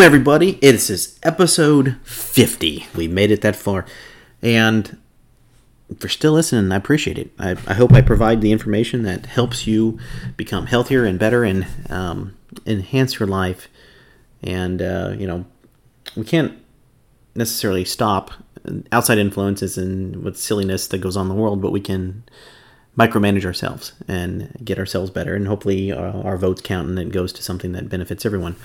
Boom, everybody! This is episode 50. We made it that far. And you're still listening, I appreciate it. I, I hope I provide the information that helps you become healthier and better and um, enhance your life. And, uh, you know, we can't necessarily stop outside influences and what silliness that goes on in the world, but we can micromanage ourselves and get ourselves better and hopefully our, our, votes count and it goes to something that benefits everyone.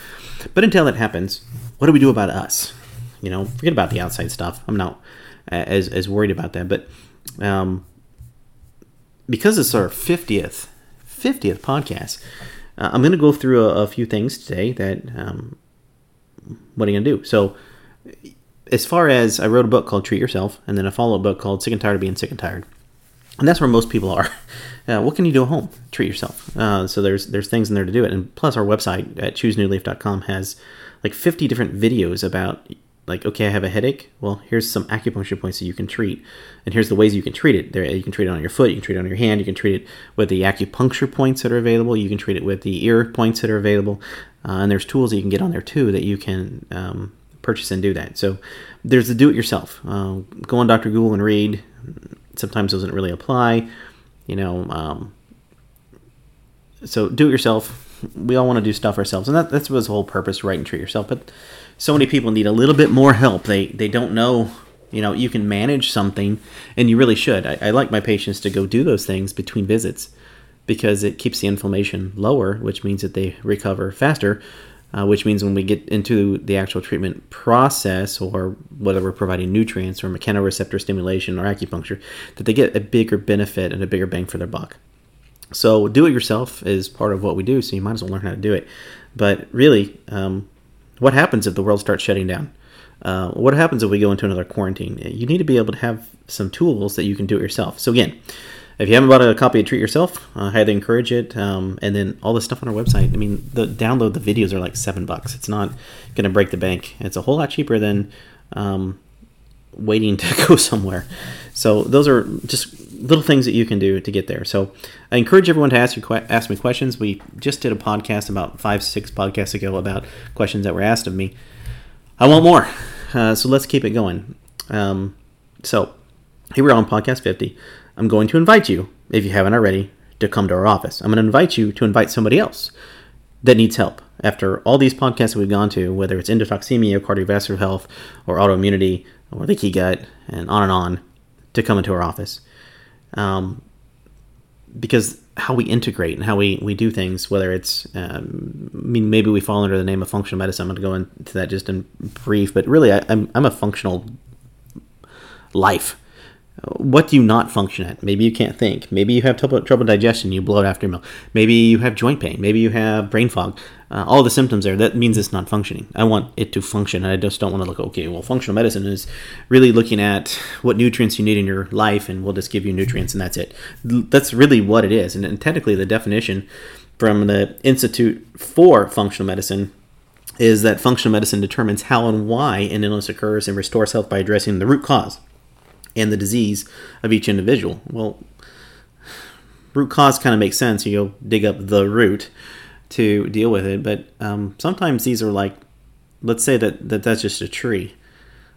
But until that happens what do we do about us? You know forget about the outside stuff. I'm not as, as worried about that. But um, because it's our 50th 50th podcast uh, i'm going to go through a, a, few things today that um, what are you going to do? So as far as i wrote a book called treat yourself and then a follow-up book called sick and tired of being sick and tired and that's where most people are. Uh, what can you do at home? Treat yourself. Uh, so there's there's things in there to do it, and plus our website at choosenewleaf.com has like 50 different videos about like okay, I have a headache. Well, here's some acupuncture points that you can treat, and here's the ways you can treat it. There, you can treat it on your foot, you can treat it on your hand, you can treat it with the acupuncture points that are available. You can treat it with the ear points that are available, uh, and there's tools that you can get on there too that you can um, purchase and do that. So there's the do-it-yourself. Uh, go on Dr. Google and read sometimes doesn't really apply. You know, um, so do it yourself. We all want to do stuff ourselves, and that, that's was the whole purpose, right? And treat yourself. But so many people need a little bit more help. They they don't know. You know, you can manage something, and you really should. I, I like my patients to go do those things between visits because it keeps the inflammation lower, which means that they recover faster uh, which means when we get into the actual treatment process, or whether we're providing nutrients or mechanoreceptor stimulation or acupuncture, that they get a bigger benefit and a bigger bang for their buck. So, do it yourself is part of what we do, so you might as well learn how to do it. But really, um, what happens if the world starts shutting down? Uh, what happens if we go into another quarantine? You need to be able to have some tools that you can do it yourself. So, again, if you haven't bought a copy of Treat Yourself, I highly encourage it. Um, and then all the stuff on our website. I mean, the download the videos are like seven bucks. It's not going to break the bank. It's a whole lot cheaper than um, waiting to go somewhere. So those are just little things that you can do to get there. So I encourage everyone to ask you ask me questions. We just did a podcast about five six podcasts ago about questions that were asked of me. I want more, uh, so let's keep it going. Um, so here we're on podcast fifty. I'm going to invite you, if you haven't already, to come to our office. I'm going to invite you to invite somebody else that needs help. After all these podcasts that we've gone to, whether it's endotoxemia, cardiovascular health, or autoimmunity, or leaky gut, and on and on, to come into our office. Um, because how we integrate and how we, we do things, whether it's, um, I mean, maybe we fall under the name of functional medicine. I'm going to go into that just in brief, but really, I, I'm, I'm a functional life what do you not function at? Maybe you can't think. Maybe you have trouble, trouble digestion. You blow bloat after a meal. Maybe you have joint pain. Maybe you have brain fog. Uh, all the symptoms there. That means it's not functioning. I want it to function, and I just don't want to look. Okay, well, functional medicine is really looking at what nutrients you need in your life, and we'll just give you nutrients, and that's it. That's really what it is. And, and technically, the definition from the Institute for Functional Medicine is that functional medicine determines how and why an illness occurs and restores health by addressing the root cause and the disease of each individual. Well, root cause kind of makes sense. You go dig up the root to deal with it, but um, sometimes these are like, let's say that, that that's just a tree.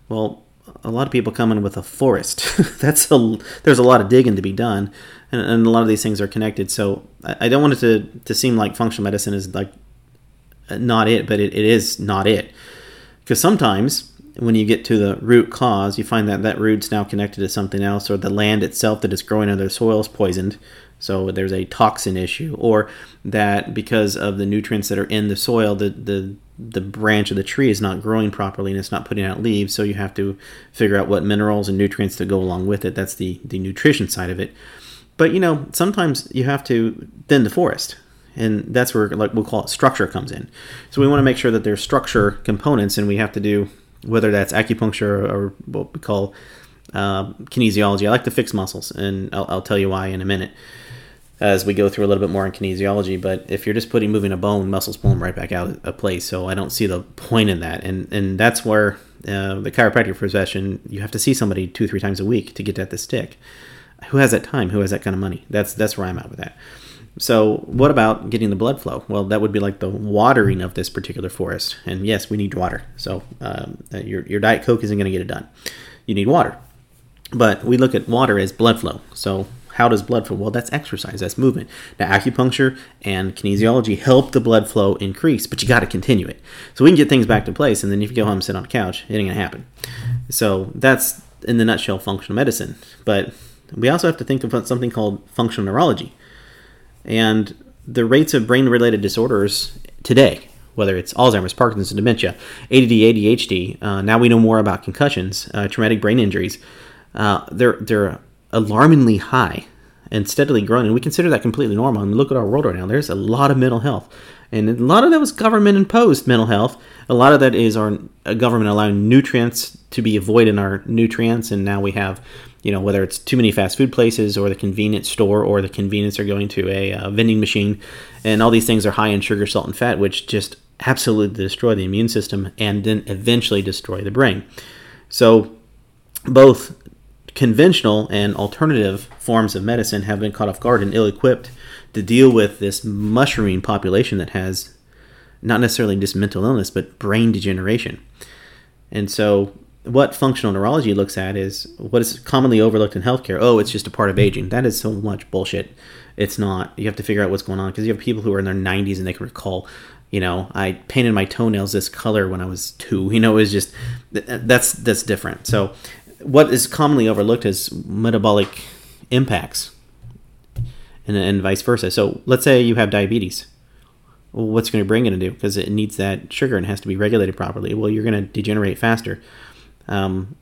Well, a lot of people come in with a forest. that's a there's a lot of digging to be done, and, and a lot of these things are connected. So I, I, don't want it to to seem like functional medicine is like not it, but it, it is not it. Because sometimes when you get to the root cause, you find that that root's now connected to something else, or the land itself that is growing under the soil is poisoned. So there's a toxin issue, or that because of the nutrients that are in the soil, the the the branch of the tree is not growing properly and it's not putting out leaves. So you have to figure out what minerals and nutrients to go along with it. That's the the nutrition side of it. But you know, sometimes you have to thin the forest and that's where like we'll call it structure comes in so we want to make sure that there's structure components and we have to do whether that's acupuncture or what we call uh, kinesiology. I like to fix muscles, and I'll, I'll, tell you why in a minute as we go through a little bit more in kinesiology. But if you're just putting moving a bone, muscles pull them right back out of place. So I don't see the point in that, and and that's where uh, the chiropractic profession you have to see somebody two three times a week to get at the stick. Who has that time? Who has that kind of money? That's that's where I'm at with that. So, what about getting the blood flow? Well, that would be like the watering of this particular forest. And yes, we need water. So, um, your, your Diet Coke isn't going to get it done. You need water. But we look at water as blood flow. So, how does blood flow? Well, that's exercise, that's movement. Now, acupuncture and kinesiology help the blood flow increase, but you got to continue it. So, we can get things back to place, and then if you go home and sit on a couch, it ain't going to happen. So, that's in the nutshell functional medicine. But we also have to think about something called functional neurology and the rates of brain related disorders today, whether it's Alzheimer's, Parkinson's, dementia, ADD, ADHD, uh, now we know more about concussions, uh, traumatic brain injuries, uh, they're, they're alarmingly high and steadily growing. And we consider that completely normal. And look at our world right now. There's a lot of mental health. And a lot of that was government imposed mental health. A lot of that is our government allowing nutrients to be avoided in our nutrients. And now we have you know whether it's too many fast food places or the convenience store or the convenience are going to a uh, vending machine. And all these things are high in sugar salt and fat which just absolutely destroy the immune system and then eventually destroy the brain. So both conventional and alternative forms of medicine have been caught off guard and ill-equipped to deal with this mushrooming population that has not necessarily just mental illness but brain degeneration. And so what functional neurology looks at is what is commonly overlooked in healthcare. Oh, it's just a part of aging. That is so much bullshit. It's not. You have to figure out what's going on because you have people who are in their 90s and they can recall, you know, I painted my toenails this color when I was two. You know, it's just that's that's different. So, what is commonly overlooked is metabolic impacts, and, and vice versa. So, let's say you have diabetes. What's going to bring going to do? Because it needs that sugar and has to be regulated properly. Well, you're going to degenerate faster um,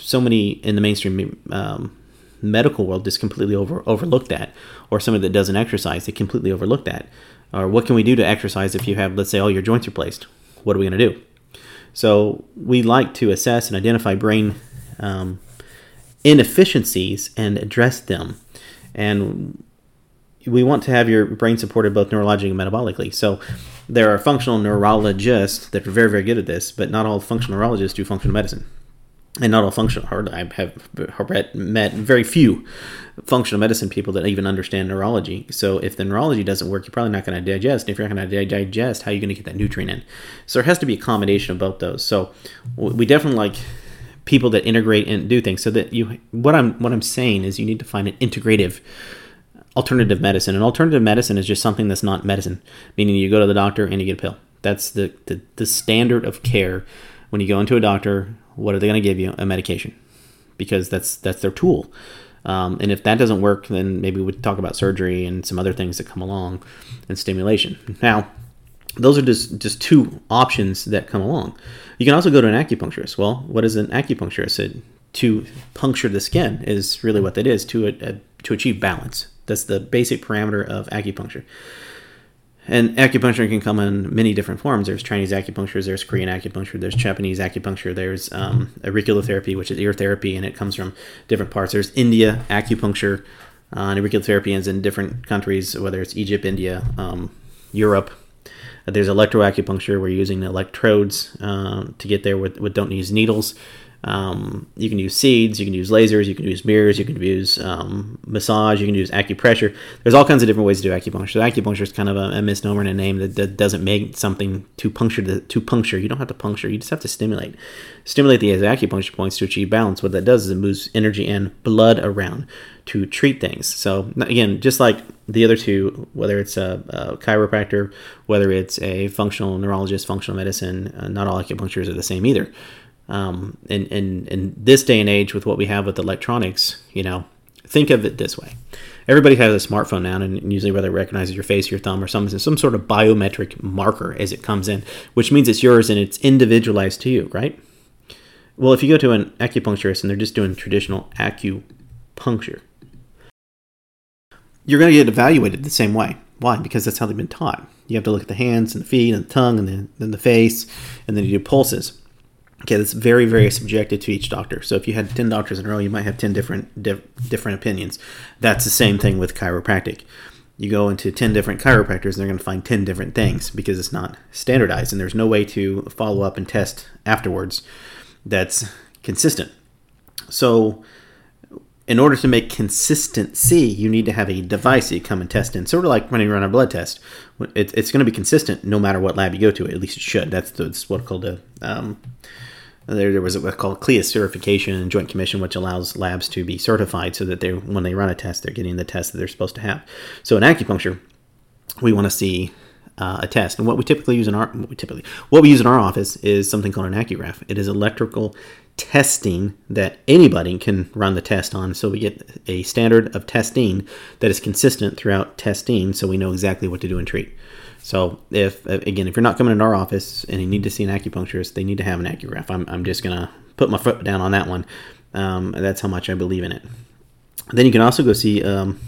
so many in the mainstream um, medical world just completely over overlook that, or somebody that doesn't exercise, they completely overlook that. Or what can we do to exercise if you have, let's say, all your joints replaced? What are we going to do? So we like to assess and identify brain um, inefficiencies and address them, and we want to have your brain supported both neurologically and metabolically. So there are functional neurologists that are very, very good at this, but not all functional neurologists do functional medicine and not all functional hard I have met very few functional medicine people that even understand neurology. So if the neurology doesn't work, you're probably not going to digest. And If you're not going to digest, how are you going to get that nutrient in? So there has to be a combination of both those. So we definitely like people that integrate and do things. So that you, what I'm what I'm saying is, you need to find an integrative alternative medicine. And alternative medicine is just something that's not medicine, meaning you go to the doctor and you get a pill. That's the, the, the standard of care when you go into a doctor what are they going to give you? A medication, because that's that's their tool. Um, and if that doesn't work, then maybe we talk about surgery and some other things that come along, and stimulation. Now, those are just just two options that come along. You can also go to an acupuncturist. Well, what is an acupuncturist? It, to puncture the skin is really what that is to a, to achieve balance. That's the basic parameter of acupuncture. And acupuncture can come in many different forms. There's Chinese acupuncture, there's Korean acupuncture, there's Japanese acupuncture, there's um, auriculotherapy, which is ear therapy, and it comes from different parts. There's India acupuncture, uh, and auriculotherapy is in different countries, whether it's Egypt, India, um, Europe. There's electroacupuncture, where you're using electrodes um, to get there with, with don't use needles. Um, you can use seeds, you can use lasers, you can use mirrors, you can use um, massage, you can use acupressure. There's all kinds of different ways to do acupuncture. So acupuncture is kind of a, a misnomer and a name that, that, doesn't make something to puncture. The, to puncture, you don't have to puncture. You just have to stimulate. Stimulate the acupuncture points to achieve balance. What that does is it moves energy and blood around to treat things. So again, just like the other two, whether it's a, a chiropractor, whether it's a functional neurologist, functional medicine, uh, not all acupunctures are the same either. Um, in, in, in this day and age, with what we have with electronics, you know, think of it this way. Everybody has a smartphone now, and usually whether it recognizes your face, your thumb, or some some sort of biometric marker as it comes in, which means it's yours and it's individualized to you, right? Well, if you go to an acupuncturist and they're just doing traditional acupuncture, you're going to get evaluated the same way. Why? Because that's how they've been taught. You have to look at the hands and the feet and the tongue and then the face, and then you do pulses. Okay, that's very, very subjective to each doctor. So if you had 10 doctors in a row, you might have 10 different different opinions. That's the same thing with chiropractic. You go into 10 different chiropractors and they're going to find 10 different things because it's not standardized and there's no way to follow up and test afterwards that's consistent. So in order to make consistency, you need to have a device that you come and test in. Sort of like when you run a blood test, it's going to be consistent no matter what lab you go to. At least it should. That's, that's what called a um, there, there was a what's called CLIA certification and Joint Commission, which allows labs to be certified so that they when they run a test, they're getting the test that they're supposed to have. So in acupuncture, we want to see uh, a test. And what we typically use in our what we typically what we use in our office is something called an AccuGraph. It is electrical testing that anybody can run the test on. So we get a standard of testing that is consistent throughout testing, so we know exactly what to do and treat. So if again, if you're not coming into our office and you need to see an acupuncturist, they need to have an AccuGraph. I'm, I'm just gonna put my foot down on that one. Um, that's how much I believe in it. Then you can also go see um,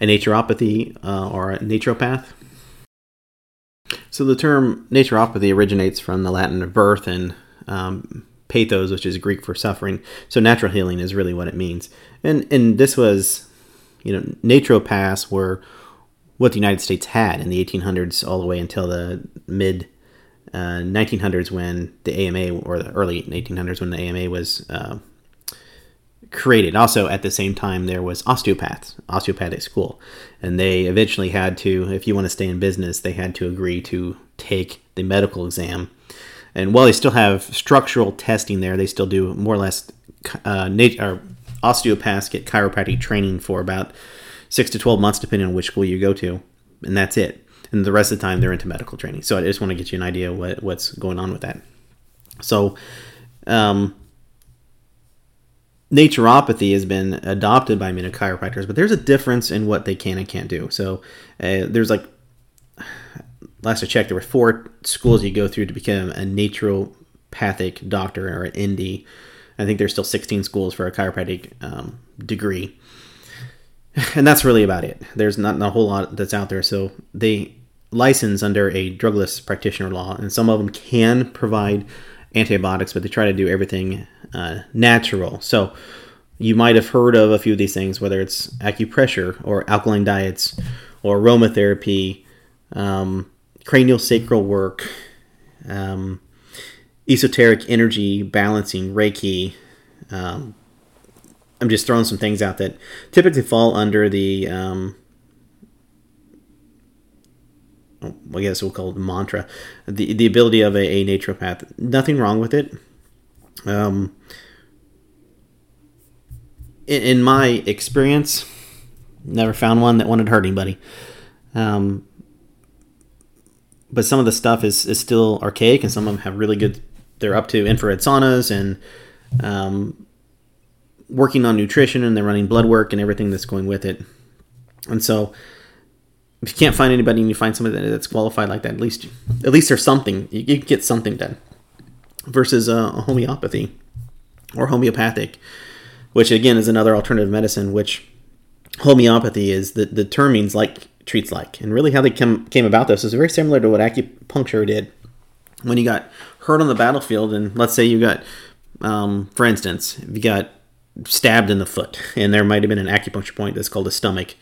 a naturopathy uh, or a naturopath. So the term naturopathy originates from the Latin of birth and um, pathos, which is Greek for suffering. So natural healing is really what it means. And and this was, you know, naturopaths were what the United States had in the 1800s all the way until the mid uh, 1900s when the AMA or the early 1800s when the AMA was uh, created. Also, at the same time, there was osteopaths, osteopathic school, and they eventually had to, if you want to stay in business, they had to agree to take the medical exam. And while they still have structural testing there, they still do more or less. Uh, nat- or osteopaths get chiropractic training for about six to 12 months, depending on which school you go to, and that's it. And the rest of the time, they're into medical training. So I just want to get you an idea what, what's going on with that. So, um, naturopathy has been adopted by many chiropractors, but there's a difference in what they can and can't do. So, uh, there's like, last I checked, there were four schools you go through to become a naturopathic doctor or an ND. I think there's still 16 schools for a chiropractic um, degree and that's really about it. There's not a whole lot that's out there. So they license under a drugless practitioner law, and some of them can provide antibiotics, but they try to do everything uh, natural. So you might have heard of a few of these things, whether it's acupressure or alkaline diets or aromatherapy, um, cranial sacral work, um, esoteric energy balancing, Reiki. Um, I'm just throwing some things out that typically fall under the um, oh, I guess we'll call it mantra, the the ability of a, a naturopath. Nothing wrong with it. Um, in, in, my experience, never found one that wanted to hurt anybody. Um, but some of the stuff is, is still archaic, and some of them have really good. They're up to infrared saunas and um, working on nutrition and they're running blood work and everything that's going with it. And so if you can't find anybody and you find somebody that's qualified like that, at least at least there's something you, you get something done. Versus uh, homeopathy or homeopathic, which again is another alternative medicine. Which homeopathy is the the term means like treats like, and really how they came came about this is very similar to what acupuncture did. When you got hurt on the battlefield, and let's say you got, um, for instance, if you got stabbed in the foot, and there might have been an acupuncture point that's called a stomach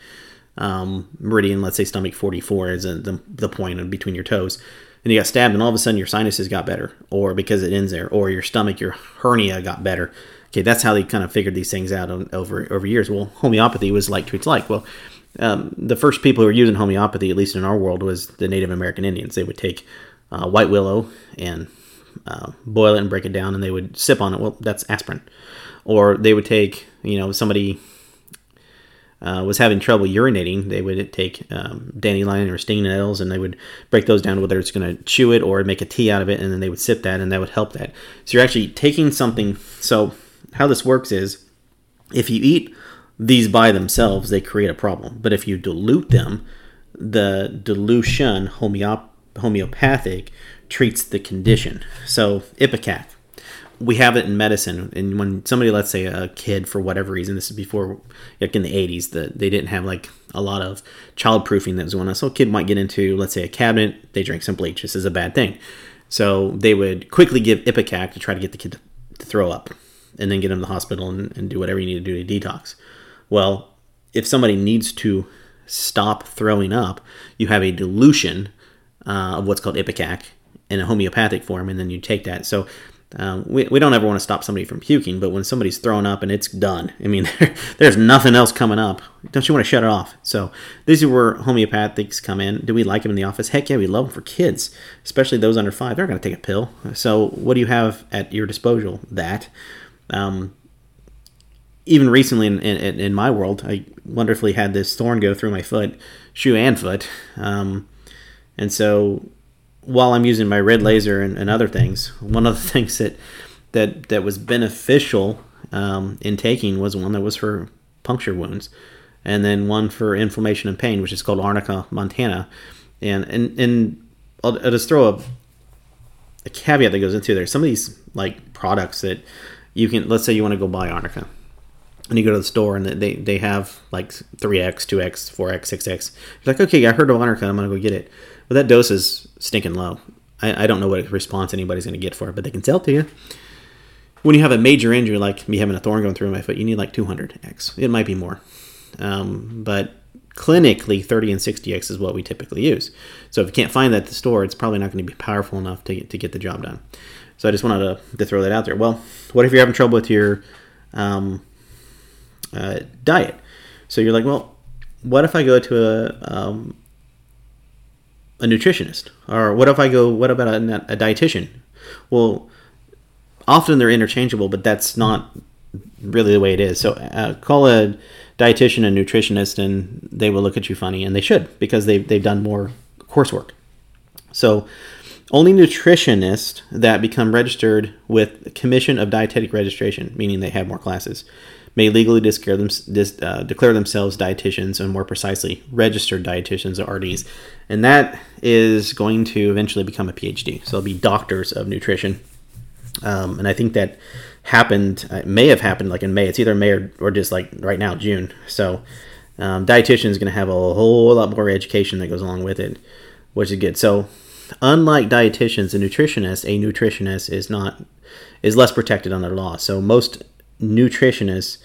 um, meridian. Let's say stomach 44 is the, the point in between your toes. And you got stabbed, and all of a sudden your sinuses got better, or because it ends there, or your stomach, your hernia got better. Okay, that's how they kind of figured these things out over over years. Well, homeopathy was like treats like. Well, um, the first people who were using homeopathy, at least in our world, was the Native American Indians. They would take uh, white willow and uh, boil it and break it down, and they would sip on it. Well, that's aspirin or they would take you know somebody uh, was having trouble urinating, they would take um, dandelion or stinging nettles and they would break those down, whether it's going to chew it or make a tea out of it, and then they would sip that and that would help that. So you're actually taking something. So, how this works is if you eat these by themselves, they create a problem. But if you dilute them, the dilution, homeop- homeopathic, treats the condition. So, Ipecac, we have it in medicine. And when somebody let's say a kid for whatever reason this is before like in the 80s that they didn't have like a lot of child proofing that was going on. So a kid might get into let's say a cabinet they drink some bleach. This is a bad thing. So they would quickly give ipecac to try to get the kid to, to throw up and then get him to the hospital and, and do whatever you need to do to detox. Well if somebody needs to stop throwing up you have a dilution uh, of what's called ipecac in a homeopathic form and then you take that. So Um, we, we don't ever want to stop somebody from puking, but when somebody's thrown up and it's done, I mean, there's nothing else coming up. Don't you want to shut it off? So these are where homeopathics come in. Do we like them in the office? Heck yeah, we love them for kids, especially those under five. They're going to take a pill. So what do you have at your disposal? That. Um, even recently in, in, in, my world, I wonderfully had this thorn go through my foot, shoe and foot. Um, and so while I'm using my red laser and, and, other things, one of the things that that that was beneficial um, in taking was one that was for puncture wounds, and then one for inflammation and pain, which is called Arnica montana. And and and I'll, I'll just throw a a caveat that goes into there. Some of these like products that you can, let's say you want to go buy Arnica, and you go to the store and they they have like 3x, 2x, 4x, 6x. You're like, okay, I heard of Arnica, I'm gonna go get it but that dose is stinking low. I, I don't know what response anybody's going to get for it, but they can sell to you. When you have a major injury like me having a thorn going through my foot, you need like 200x. It might be more. Um, but clinically, 30 and 60x is what we typically use. So if you can't find that at the store, it's probably not going to be powerful enough to, to get the job done. So I just wanted to, to throw that out there. Well, what if you're having trouble with your um, uh, diet? So you're like, well, what if I go to a, um, a nutritionist? Or what if I go, what about a, a dietitian? Well, often they're interchangeable, but that's not really the way it is. So uh, call a dietitian a nutritionist, and they will look at you funny, and they should because they've they've done more coursework. So only nutritionists that become registered with Commission of Dietetic Registration, meaning they have more classes, may legally them, dis, uh, declare themselves dietitians, and more precisely, registered dietitians or RDs. And that is going to eventually become a PhD. So they'll be doctors of nutrition. Um, and I think that happened, uh, may have happened like in May. It's either May or, or just like right now, June. So um, dietitian is going to have a whole lot more education that goes along with it, which is good. So unlike dietitians and nutritionists, a nutritionist is not is less protected under law. So most nutritionists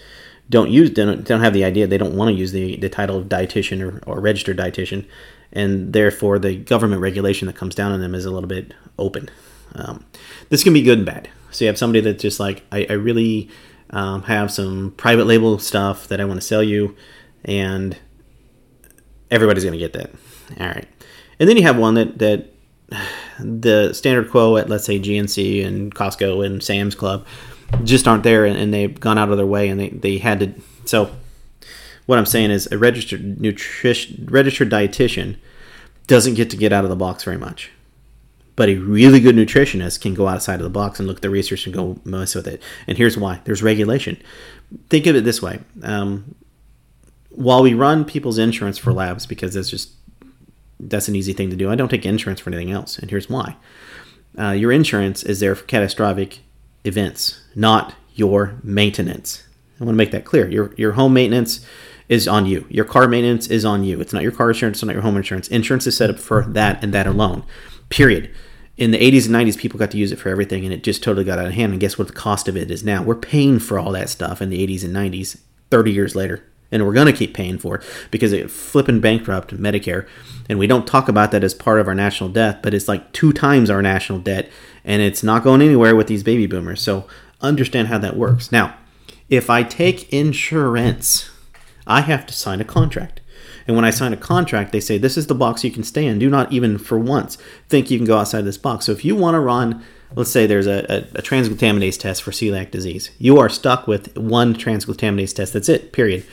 don't use don't, don't have the idea they don't want to use the, the title of dietitian or, or registered dietitian and therefore the government regulation that comes down on them is a little bit open. Um, this can be good and bad. So you have somebody that's just like i, I really um, have some private label stuff that i want to sell you and everybody's going to get that. All right and then you have one that that the standard quo at let's say gnc and costco and sam's club just aren't there and, and, they've gone out of their way and they, they had to so what i'm saying is a registered nutrition registered dietitian doesn't get to get out of the box very much. But a really good nutritionist can go outside of the box and look at the research and go mess with it. And here's why. There's regulation. Think of it this way. Um, while we run people's insurance for labs because that's just that's an easy thing to do i don't take insurance for anything else and here's why. Uh, your insurance is there for catastrophic events, not your maintenance. I want to make that clear. Your your home maintenance is on you. Your car maintenance is on you. It's not your car insurance, it's not your home insurance. Insurance is set up for that and that alone. Period. In the 80s and 90s, people got to use it for everything, and it just totally got out of hand. And guess what the cost of it is now? We're paying for all that stuff in the 80s and 90s, 30 years later. And we're going to keep paying for it because it flipping bankrupt Medicare. And we don't talk about that as part of our national debt, but it's like two times our national debt and it's not going anywhere with these baby boomers. So understand how that works. Now, if I take insurance, I have to sign a contract. And when I sign a contract, they say this is the box you can stay in. Do not even for once think you can go outside this box. So if you want to run, let's say there's a, a, a transglutaminase test for celiac disease, you are stuck with one transglutaminase test. That's it, period.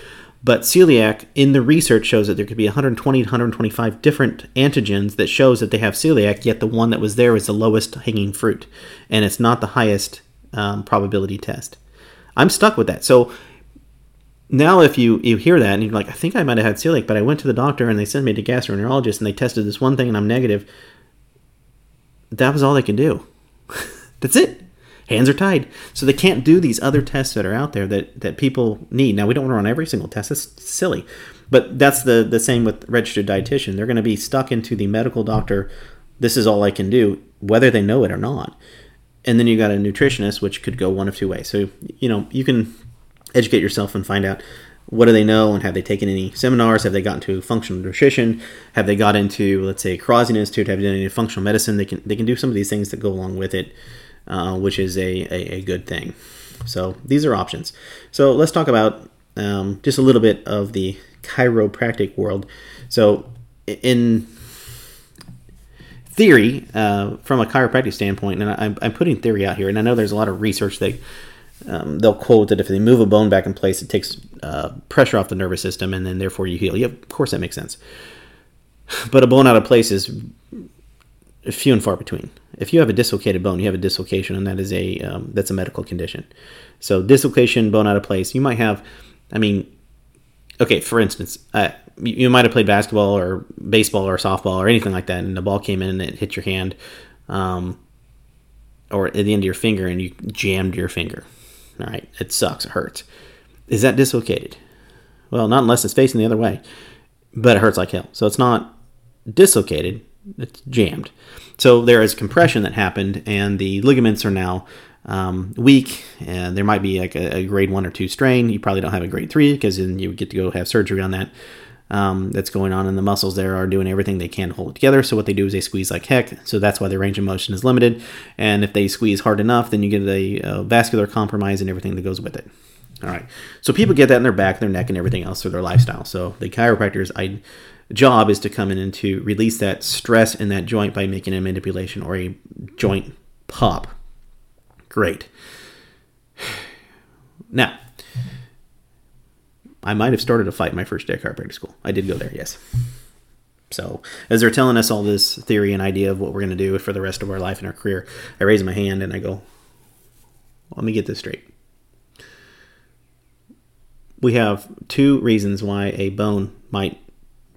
But celiac in the research shows that there could be 120 125 different antigens that shows that they have celiac, yet the one that was there is the lowest hanging fruit, and it's not the highest um, probability test. I'm stuck with that. So now if you, you hear that and you're like, I think I might have had celiac, but I went to the doctor and they sent me to gastroenterologist and they tested this one thing and I'm negative, that was all they can do. That's it hands are tied. So they can't do these other tests that are out there that, that people need. Now, we don't want to run every single test. That's silly. But that's the, the same with registered dietitian. They're going to be stuck into the medical doctor, this is all I can do, whether they know it or not. And then you got a nutritionist, which could go one of two ways. So, you know, you can educate yourself and find out what do they know and have they taken any seminars have they gotten to functional nutrition have they got into let's say Krosny Institute have they done any functional medicine they can they can do some of these things that go along with it uh, which is a, a, a, good thing. So these are options. So let's talk about um, just a little bit of the chiropractic world. So in theory, uh, from a chiropractic standpoint, and I'm, I'm, putting theory out here, and I know there's a lot of research that um, they'll quote that if they move a bone back in place, it takes uh, pressure off the nervous system, and then therefore you heal. Yeah, of course that makes sense. But a bone out of place is few and far between. If you have a dislocated bone, you have a dislocation, and that is a um, that's a medical condition. So dislocation, bone out of place. You might have, I mean, okay. For instance, uh, you, might have played basketball or baseball or softball or anything like that, and the ball came in and it hit your hand, um, or at the end of your finger, and you jammed your finger. All right, it sucks. It hurts. Is that dislocated? Well, not unless it's facing the other way, but it hurts like hell. So it's not dislocated it's jammed. So there is compression that happened, and the ligaments are now um, weak. And there might be like a, a, grade one or two strain. You probably don't have a grade three because then you get to go have surgery on that. Um, that's going on, and the muscles there are doing everything they can to hold it together. So what they do is they squeeze like heck. So that's why their range of motion is limited. And if they squeeze hard enough, then you get a, a vascular compromise and everything that goes with it. All right. So people get that in their back, their neck, and everything else through their lifestyle. So the chiropractors, I job is to come in and to release that stress in that joint by making a manipulation or a joint pop. Great. Now, I might have started a fight my first day at chiropractic school. I did go there, yes. So, as they're telling us all this theory and idea of what we're going to do for the rest of our life and our career, I raise my hand and I go, let me get this straight. We have two reasons why a bone might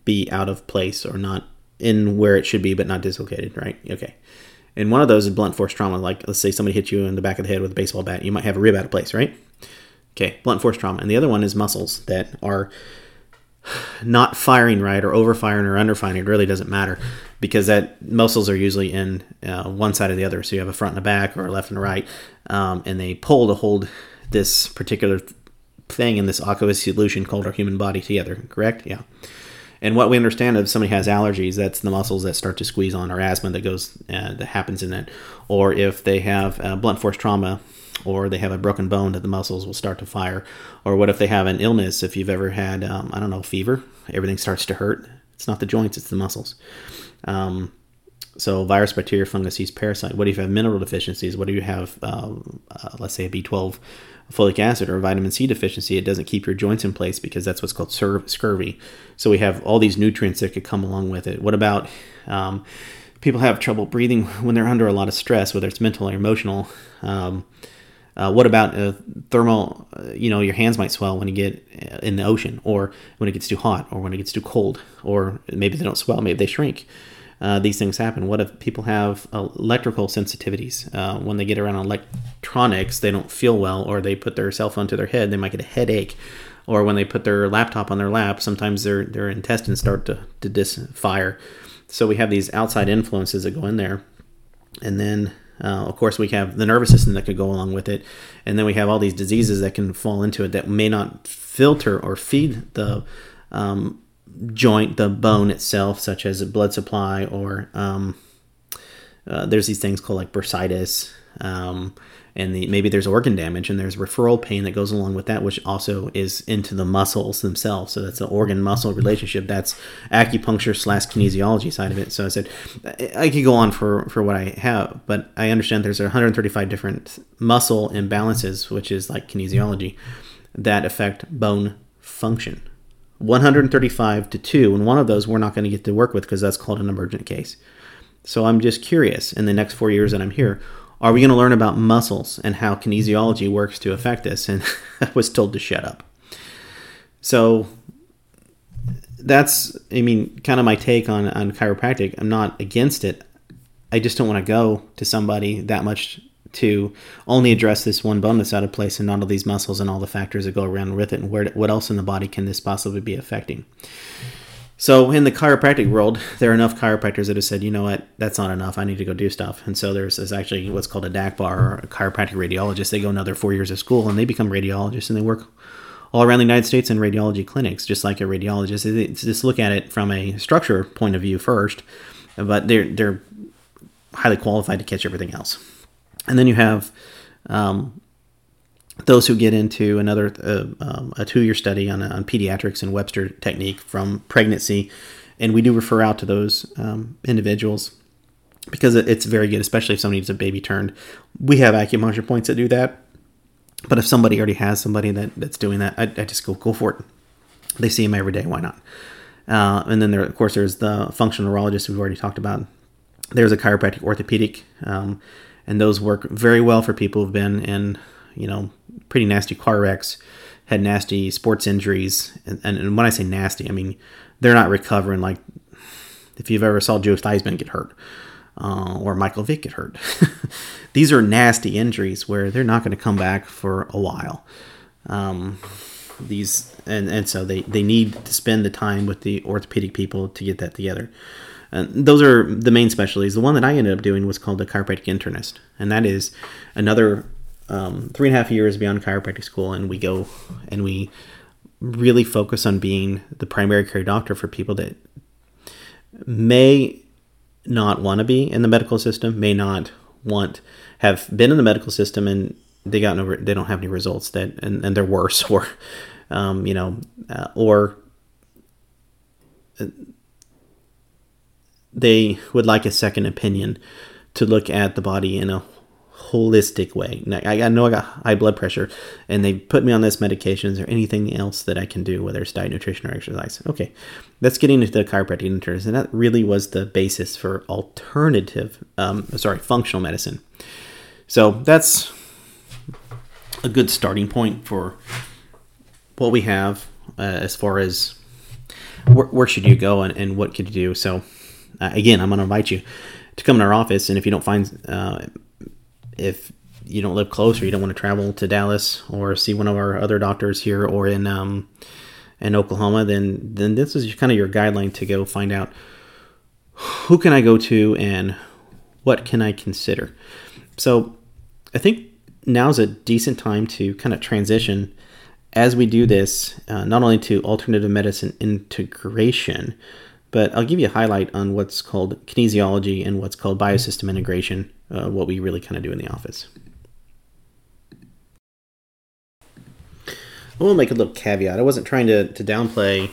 be out of place or not in where it should be, but not dislocated, right? Okay. And one of those is blunt force trauma. Like, let's say somebody hit you in the back of the head with a baseball bat. You might have a rib out of place, right? Okay, blunt force trauma. And the other one is muscles that are not firing right or over firing or under firing. It really doesn't matter because that muscles are usually in uh, one side or the other. So you have a front and a back or a left and a right, um, and they pull to hold this particular thing in this aqueous solution called our human body together. Correct? Yeah. And what we understand if somebody has allergies, that's the muscles that start to squeeze on, or asthma that goes uh, that happens in it, or if they have uh, blunt force trauma, or they have a broken bone that the muscles will start to fire, or what if they have an illness? If you've ever had, um, I don't know, fever, everything starts to hurt. It's not the joints, it's the muscles. Um, so virus, bacteria, fungus, yeast, parasite. What if you have mineral deficiencies? What do you have? Uh, uh, let's say a B12 folic acid or vitamin C deficiency, it doesn't keep your joints in place because that's what's called scurvy. So we have all these nutrients that could come along with it. What about um, people have trouble breathing when they're under a lot of stress, whether it's mental or emotional? Um, uh, what about uh, thermal? Uh, you know, your hands might swell when you get uh, in the ocean, or when it gets too hot, or when it gets too cold, or maybe they don't swell, maybe they shrink uh, these things happen? What if people have electrical sensitivities? Uh, when they get around electronics, they don't feel well, or they put their cell phone to their head, they might get a headache. Or when they put their laptop on their lap, sometimes their, their intestines start to, to disfire. So we have these outside influences that go in there. And then uh, of course, we have the nervous system that could go along with it, and then we have all these diseases that can fall into it that may not filter or feed the um, joint, the bone itself, such as a blood supply, or um, uh, there's these things called like bursitis, um, and the, maybe there's organ damage, and there's referral pain that goes along with that, which also is into the muscles themselves. So that's the organ muscle relationship. That's acupuncture slash kinesiology side of it. So I said I could go on for for what I have, but I understand there's 135 different muscle imbalances, which is like kinesiology, that affect bone function 135 to 2, and one of those we're not going to get to work with because that's called an emergent case. So I'm just curious in the next four years that I'm here, are we going to learn about muscles and how kinesiology works to affect this? And I was told to shut up. So that's, I mean, kind of my take on, on chiropractic. I'm not against it. I just don't want to go to somebody that much to only address this one bone that's out of place and not all these muscles and all the factors that go around with it and where what else in the body can this possibly be affecting? So in the chiropractic world there are enough chiropractors that have said you know what? That's not enough. I need to go do stuff. And so there's, there's actually what's called a DACBR or a chiropractic radiologist. They go another four years of school and they become radiologists and they work all around the United States in radiology clinics, just like a radiologist. It's just look at it from a structure point of view first, but they're they're highly qualified to catch everything else. And then you have um, those who get into another uh, um, a two year study on, on pediatrics and Webster technique from pregnancy, and we do refer out to those um, individuals because it's very good, especially if somebody needs a baby turned. We have acupuncture points that do that, but if somebody already has somebody that, that's doing that, I, I just go go for it. They see them every day. Why not? Uh, and then there, of course, there's the functional neurologist we've already talked about. There's a chiropractic orthopedic, um, and those work very well for people who've been in, you know, pretty nasty car wrecks, had nasty sports injuries, and, and, and when I say nasty, I mean they're not recovering like if you've ever saw Joe Theismann get hurt uh, or Michael Vick get hurt. These are nasty injuries where they're not going to come back for a while. Um, these and, and so they, they need to spend the time with the orthopedic people to get that together. And those are the main specialties. The one that I ended up doing was called a chiropractic internist, and that is another um, three and a half years beyond chiropractic school, and we go and we really focus on being the primary care doctor for people that may not want to be in the medical system, may not want have been in the medical system and they got no they don't have any results that and, and they're worse or um, you know uh, or uh, they would like a second opinion to look at the body in a holistic way. I, I know I got high blood pressure, and they put me on this medication. Is there anything else that I can do, whether it's diet, nutrition, or exercise? Okay, that's getting into the chiropractic internist, and that really was the basis for alternative, um, sorry, functional medicine. So that's a good starting point for what we have uh, as far as where, where, should you go and, and what could you do. So again, I'm going to invite you to come in our office, and if you don't find uh, if you don't live close or you don't want to travel to Dallas or see one of our other doctors here or in um, in Oklahoma, then then this is kind of your guideline to go find out who can I go to and what can I consider. So I think now's a decent time to kind of transition as we do this, uh, not only to alternative medicine integration, but I'll give you a highlight on what's called kinesiology and what's called biosystem integration, uh, what we really kind of do in the office. I will make a little caveat. I wasn't trying to, to downplay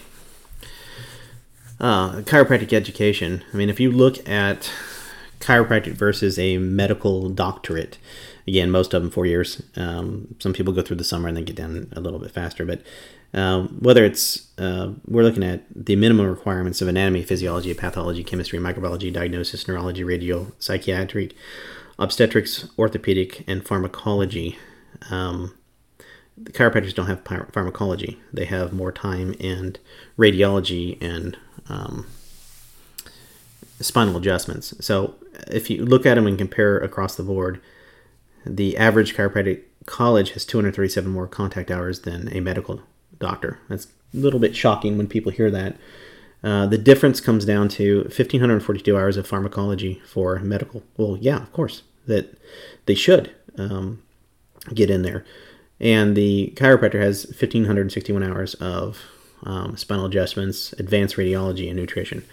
uh, chiropractic education. I mean, if you look at chiropractic versus a medical doctorate, again, most of them four years. Um, some people go through the summer and then get down a little bit faster, but um, whether it's uh, we're looking at the minimum requirements of anatomy, physiology, pathology, chemistry, microbiology, diagnosis, neurology, radio, psychiatric, obstetrics, orthopedic, and pharmacology. Um, the chiropractors don't have pharmacology; they have more time and radiology and um, spinal adjustments. So, if you look at them and compare across the board, the average chiropractic college has 237 more contact hours than a medical doctor. That's a little bit shocking when people hear that. Uh, the difference comes down to 1,542 hours of pharmacology for medical. Well, yeah, of course, that they should um, get in there. And the chiropractor has 1,561 hours of um, spinal adjustments, advanced radiology, and nutrition.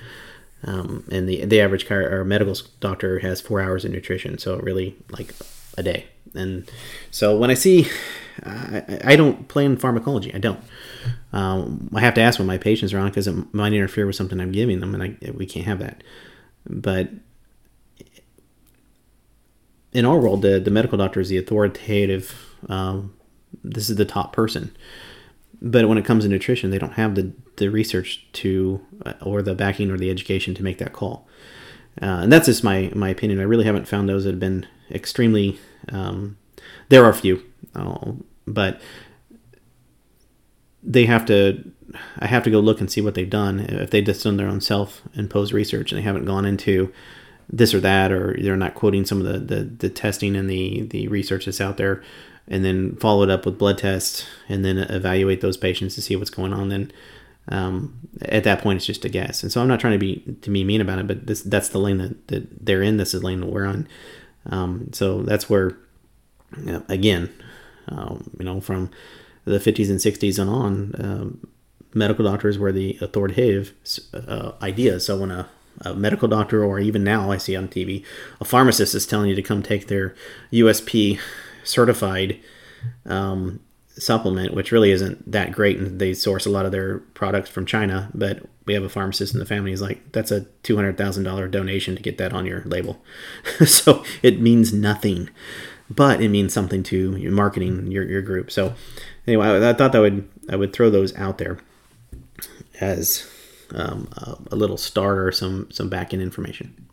Um, and the the average chiro- or medical doctor has four hours of nutrition, so really like a day. And so when I see, I, I don't play in pharmacology. I don't. Um, I have to ask when my patients are on because it might interfere with something I'm giving them, and I, we can't have that. But in our world, the, the medical doctor is the authoritative. Um, this is the top person. But when it comes to nutrition, they don't have the, the research to, uh, or the backing or the education to make that call. Uh, and that's just my, my opinion. I really haven't found those that have been extremely. Um, there are a few, uh, but they have to I have to go look and see what they've done. If they've just done their own self imposed research and they haven't gone into this or that, or they're not quoting some of the, the, the testing and the, the research that's out there, and then follow it up with blood tests and then evaluate those patients to see what's going on, then um, at that point it's just a guess. And so I'm not trying to be to be mean about it, but this that's the lane that, that they're in. This is the lane that we're on. Um, so that's where, again, um, you know, from the 50s and 60s and on, um, medical doctors were the authoritative uh, idea. So when a a medical doctor, or even now I see on TV, a pharmacist is telling you to come take their USP certified um, supplement, which really isn't that great, and they source a lot of their products from China. But we have a pharmacist in the family. He's like, that's a two hundred thousand dollar donation to get that on your label, so it means nothing, but it means something to your marketing your your group. So anyway, I, I thought that would I would throw those out there as um, a, a little starter, some some back end information.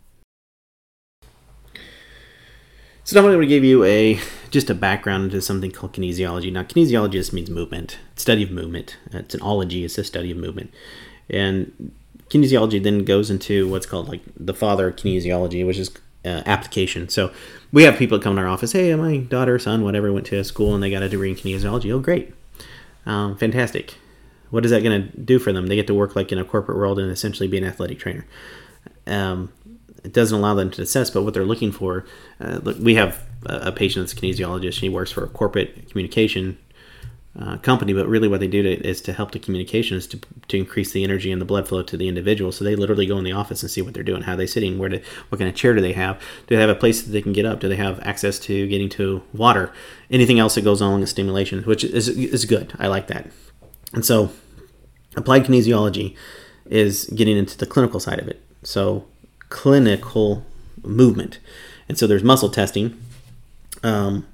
So now I'm going to give you a just a background into something called kinesiology. Now, kinesiology just means movement, study of movement. It's an ology. It's a study of movement, and kinesiology then goes into what's called like the father of kinesiology, which is uh, application. So we have people come to our office. Hey, my daughter, son, whatever, went to school and they got a degree in kinesiology. Oh, great, um, fantastic. What is that going to do for them? They get to work like in a corporate world and essentially be an athletic trainer. Um, it doesn't allow them to assess, but what they're looking for. Uh, look, we have a, a, patient that's a kinesiologist. She works for a corporate communication uh, company, but really what they do to, is to help the communication is to, to increase the energy and the blood flow to the individual. So they literally go in the office and see what they're doing, how they're sitting, where to, what kind of chair do they have, do they have a place that they can get up, do they have access to getting to water, anything else that goes on with stimulation, which is is good. I like that. And so, applied kinesiology is getting into the clinical side of it. So clinical movement. And so there's muscle testing. Um,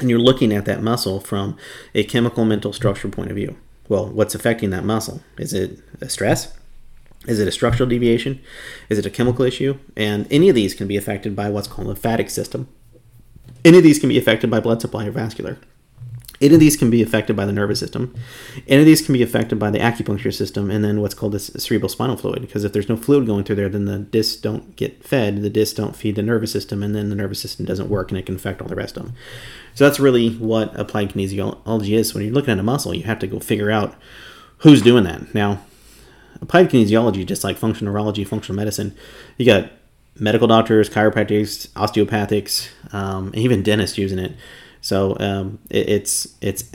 and you're looking at that muscle from a chemical mental structure point of view. Well, what's affecting that muscle? Is it a stress? Is it a structural deviation? Is it a chemical issue? And any of these can be affected by what's called a lymphatic system. Any of these can be affected by blood supply or vascular. Any of these can be affected by the nervous system. Any of these can be affected by the acupuncture system and then what's called the cerebral spinal fluid. Because if there's no fluid going through there, then the discs don't get fed. The discs don't feed the nervous system, and then the nervous system doesn't work and it can affect all the rest of them. So that's really what applied kinesiology is. When you're looking at a muscle, you have to go figure out who's doing that. Now, applied kinesiology, just like functional neurology, functional medicine, you got medical doctors, chiropractics, osteopathics, um, and even dentists using it. So um, it, it's it's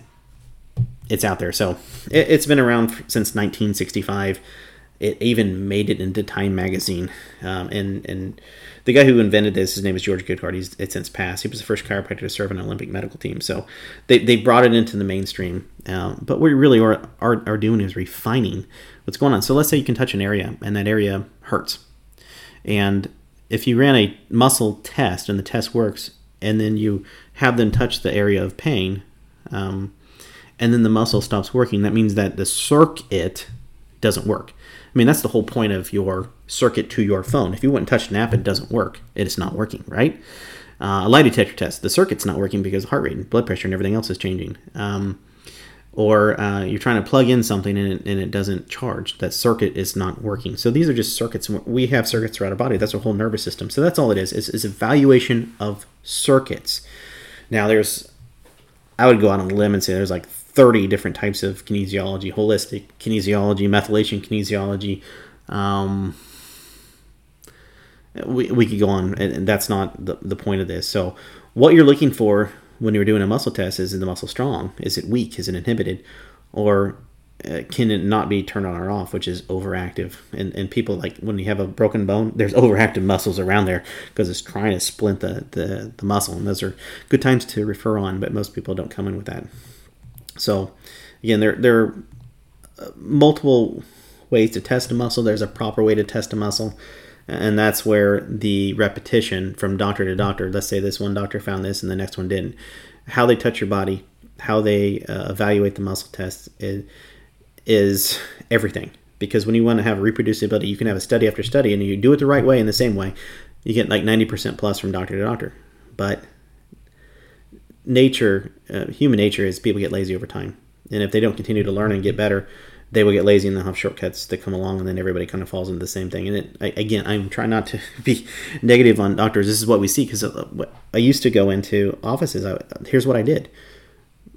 it's out there. So it, has been around since 1965. It even made it into Time magazine, um, and and the guy who invented this, his name is George Goodheart. He's it's since passed. He was the first chiropractor to serve an Olympic medical team. So they, they brought it into the mainstream. Um, but what we really are, are are doing is refining what's going on. So let's say you can touch an area and that area hurts, and if you ran a muscle test and the test works, and then you have them touch the area of pain, um, and then the muscle stops working, that means that the circuit doesn't work. I mean, that's the whole point of your circuit to your phone. If you wouldn't touch an app, it doesn't work. It is not working, right? Uh, a lie detector test, the circuit's not working because heart rate and blood pressure and everything else is changing. Um, or uh, you're trying to plug in something and it, and it, doesn't charge. That circuit is not working. So these are just circuits. We have circuits throughout our body. That's our whole nervous system. So that's all it is. Is, is evaluation of circuits. Now there's, I would go out on a limb and say there's like 30 different types of kinesiology, holistic kinesiology, methylation kinesiology. Um, we, we could go on, and that's not the, the point of this. So, what you're looking for when you're doing a muscle test is, the muscle strong? Is it weak? Is it inhibited? Or uh, can it not be turned on or off, which is overactive? And, and people like when you have a broken bone, there's overactive muscles around there because it's trying to splint the, the, the muscle. And those are good times to refer on, but most people don't come in with that. So, again, there, there are uh, multiple ways to test a muscle. There's a proper way to test a muscle and that's where the repetition from doctor to doctor let's say this one doctor found this and the next one didn't how they touch your body how they uh, evaluate the muscle test is, is everything. Because when you want to have reproducibility you can have a study after study and you do it the right way in the same way you get like 90% plus from doctor to doctor. But nature uh, human nature is people get lazy over time. And if they don't continue to learn and get better they will get lazy and they'll have shortcuts that come along and then everybody kind of falls into the same thing and it I, again i'm trying not to be negative on doctors this is what we see because uh, i used to go into offices I, here's what i did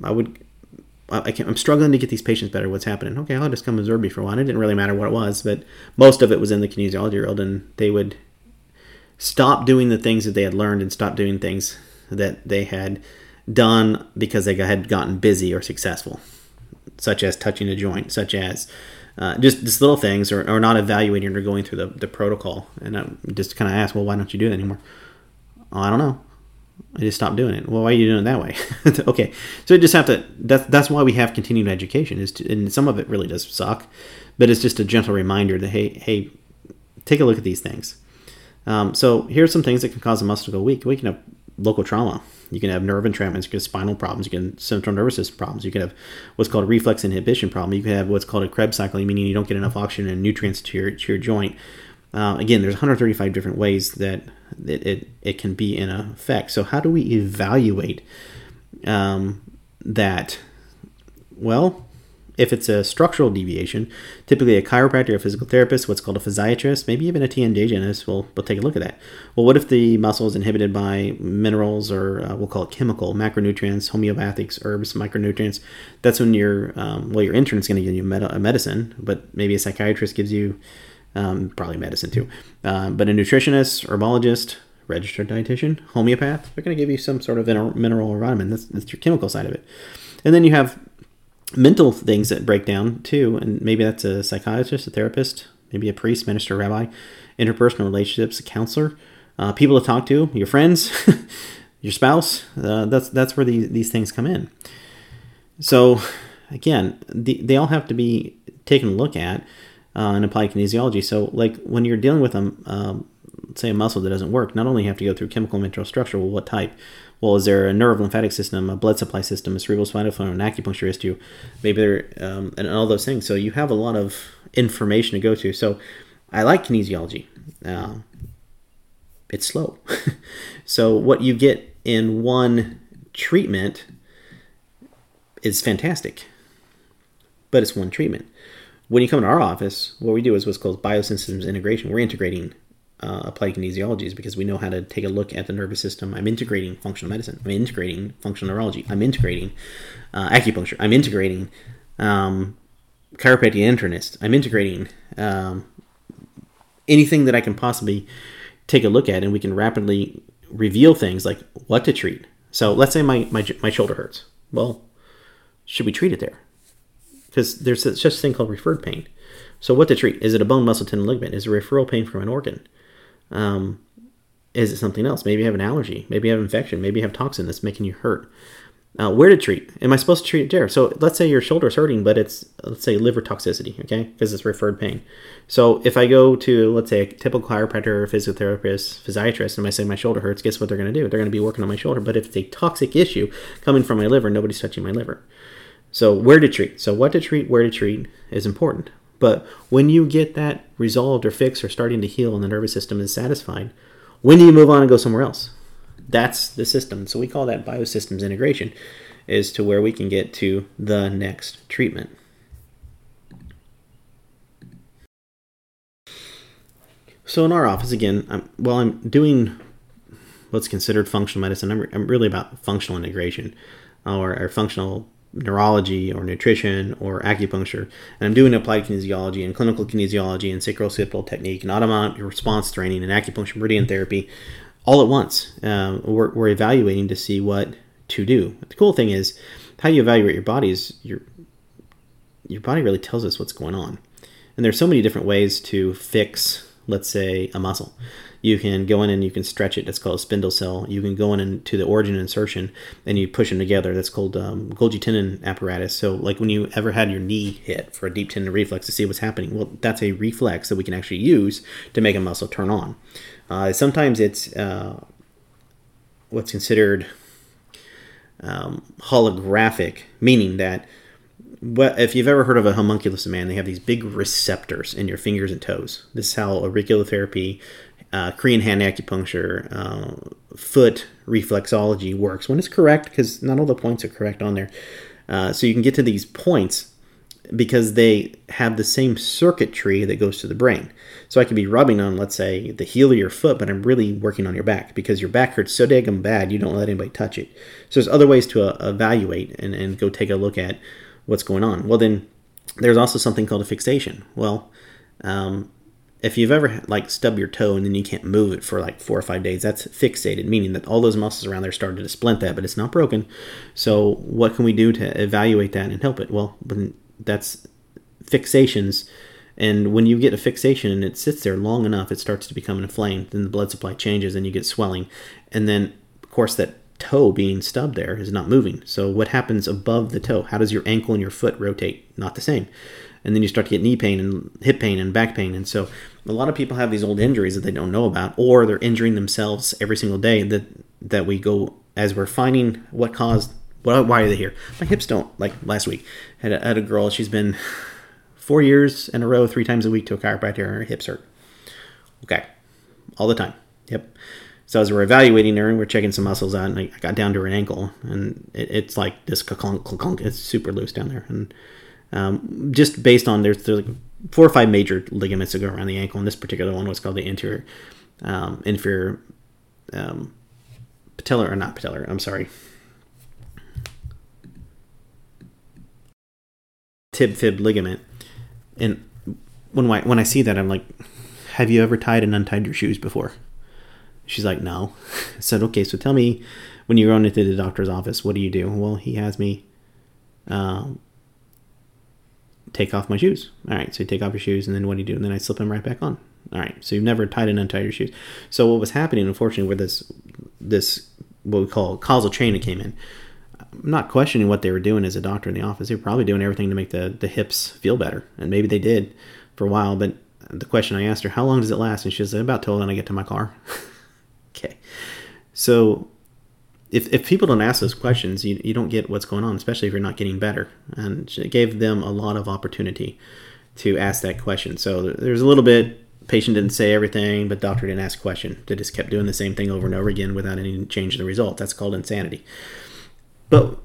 i would I am struggling to get these patients better. What's happening? Okay, I'll just come observe you for a while. It didn't really matter what it was, but most of it was in the kinesiology world, and they would stop doing the things that they had learned and stop doing things that they had done because they had gotten busy or successful such as touching a joint, such as uh, just just little things, or, or not evaluating or going through the, the protocol. And I just kind of ask, well, why don't you do it anymore? Oh, I don't know. I just stopped doing it. Well, why are you doing it that way? okay, so you just have to. That's that's why we have continued education. Is to, and some of it really does suck, but it's just a gentle reminder that hey, hey, take a look at these things. Um, so here's some things that can cause a muscle to go weak. We can have local trauma. You can have nerve entrapments, you can have spinal problems, you can central nervous system problems, you can have what's called a reflex inhibition problem, you can have what's called a Krebs cycle, meaning you don't get enough oxygen and nutrients to your, to your joint. Uh, again, there's 135 different ways that it, it, it, can be in effect. So, how do we evaluate um, that? Well, if it's a structural deviation, typically a chiropractor or a physical therapist, what's called a physiatrist, maybe even a TMJ dentist will, will take a look at that. Well, what if the muscle is inhibited by minerals or uh, we'll call it chemical, macronutrients, homeopathics, herbs, micronutrients? That's when your, um, well, your intern is going to give you med- a medicine, but maybe a psychiatrist gives you um, probably medicine too. Uh, but a nutritionist, herbologist, registered dietitian, homeopath, they're going to give you some sort of mineral or vitamin. That's, that's your chemical side of it. And then you have mental things that break down too, and maybe that's a psychiatrist, a therapist, maybe a priest, minister, rabbi, interpersonal relationships, a counselor, uh, people to talk to, your friends, your spouse. Uh, that's that's where these these things come in. So again, the, they all have to be taken a look at uh, and applied kinesiology. So like when you're dealing with a um, say a muscle that doesn't work, not only have to go through chemical mental structure, well, what type? Well, is there a nerve lymphatic system, a blood supply system, a cerebral spinal fluid, an acupuncturist, you maybe there, um, and all those things. So you have a lot of information to go to. So I like kinesiology. Uh, it's slow. so what you get in one treatment is fantastic, but it's one treatment. When you come to our office, what we do is what's called biosystems integration. We're integrating uh, applied kinesiology is because we know how to take a look at the nervous system. I'm integrating functional medicine. I'm integrating functional neurology. I'm integrating uh, acupuncture. I'm integrating um, chiropractic internist. I'm integrating um, anything that I can possibly take a look at, and we can rapidly reveal things like what to treat. So let's say my my, my shoulder hurts. Well, should we treat it there? Because there's such a thing called referred pain. So what to treat? Is it a bone, muscle, tendon, ligament? Is it referral pain from an organ? Um, is it something else? Maybe you have an allergy. Maybe you have infection. Maybe you have toxin that's making you hurt. Uh, where to treat? Am I supposed to treat it there? So let's say your shoulder is hurting, but it's let's say liver toxicity, okay, because it's referred pain. So if I go to let's say a typical chiropractor or physiotherapist, physiatrist, and I say my shoulder hurts, guess what they're going to do? They're going to be working on my shoulder. But if it's a toxic issue coming from my liver, nobody's touching my liver. So where to treat? So what to treat, where to treat is important. But when you get that resolved or fixed or starting to heal and the nervous system is satisfied, when do you move on and go somewhere else? That's the system. So we call that biosystems integration, is to where we can get to the next treatment. So in our office, again, I'm, well, I'm doing what's considered functional medicine. I'm, I'm really about functional integration or, or functional neurology or nutrition or acupuncture, and I'm doing applied kinesiology and clinical kinesiology and sacrooccipital technique and autonomic response training and acupuncture meridian therapy all at once. Um, we're, we're evaluating to see what to do. The cool thing is how you evaluate your body is your your body really tells us what's going on, and there's so many different ways to fix, let's say, a muscle. You can go in and you can stretch it. That's called a spindle cell. You can go in into the origin insertion and you push them together. That's called um, Golgi tendon apparatus. So, like when you ever had your knee hit for a deep tendon reflex to see what's happening, well, that's a reflex that we can actually use to make a muscle turn on. Uh, sometimes it's uh, what's considered um, holographic, meaning that well, if you've ever heard of a homunculus man, they have these big receptors in your fingers and toes. This is how auriculotherapy uh, Korean hand acupuncture, uh, foot reflexology works when it's correct, because not all the points are correct on there. Uh, so you can get to these points because they have the same circuitry that goes to the brain. So I could be rubbing on, let's say, the heel of your foot, but I'm really working on your back because your back hurts so daggum bad you don't let anybody touch it. So there's other ways to uh, evaluate and, and go take a look at what's going on. Well, then there's also something called a fixation. Well, um, if you've ever like stub your toe and then you can't move it for like four or five days, that's fixated, meaning that all those muscles around there started to splint that, but it's not broken. So what can we do to evaluate that and help it? Well, that's fixations. And when you get a fixation and it sits there long enough, it starts to become inflamed. Then the blood supply changes and you get swelling. And then, of course, that toe being stubbed there is not moving. So what happens above the toe? How does your ankle and your foot rotate? Not the same. And then you start to get knee pain and hip pain and back pain. And so a lot of people have these old injuries that they don't know about, or they're injuring themselves every single day that that we go as we're finding what caused well, why are they here? My hips don't. Like last week, had a, had a girl. She's been four years in a row, three times a week to a chiropractor, and her hips hurt. Okay, all the time. Yep. So as we're evaluating her and we're checking some muscles out, and I got down to her ankle, and it, it's like this clunk, clunk. It's super loose down there, and um, just based on there's, there's like four or five major ligaments that go around the ankle, and this particular one was called the anterior um, inferior um, patellar or not patellar. I'm sorry, tib fib ligament. And when I, when I see that, I'm like, have you ever tied and untied your shoes before? She's like, no. I said, okay, so tell me when you're going into the doctor's office, what do you do? Well, he has me um, take off my shoes. All right, so you take off your shoes, and then what do you do? And then I slip them right back on. All right, so you've never tied and untied your shoes. So what was happening, unfortunately, with this this what we call causal chain that came in, I'm not questioning what they were doing as a doctor in the office. They were probably doing everything to make the, the hips feel better. And maybe they did for a while. But the question I asked her, how long does it last? And she said, about till when I get to my car. okay. So if, if people don't ask those questions, you, you don't get what's going on, especially if you're not getting better. And it gave them a lot of opportunity to ask that question. So there's a little bit, patient didn't say everything, but doctor didn't ask question. They just kept doing the same thing over and over again without any change in the result. That's called insanity. But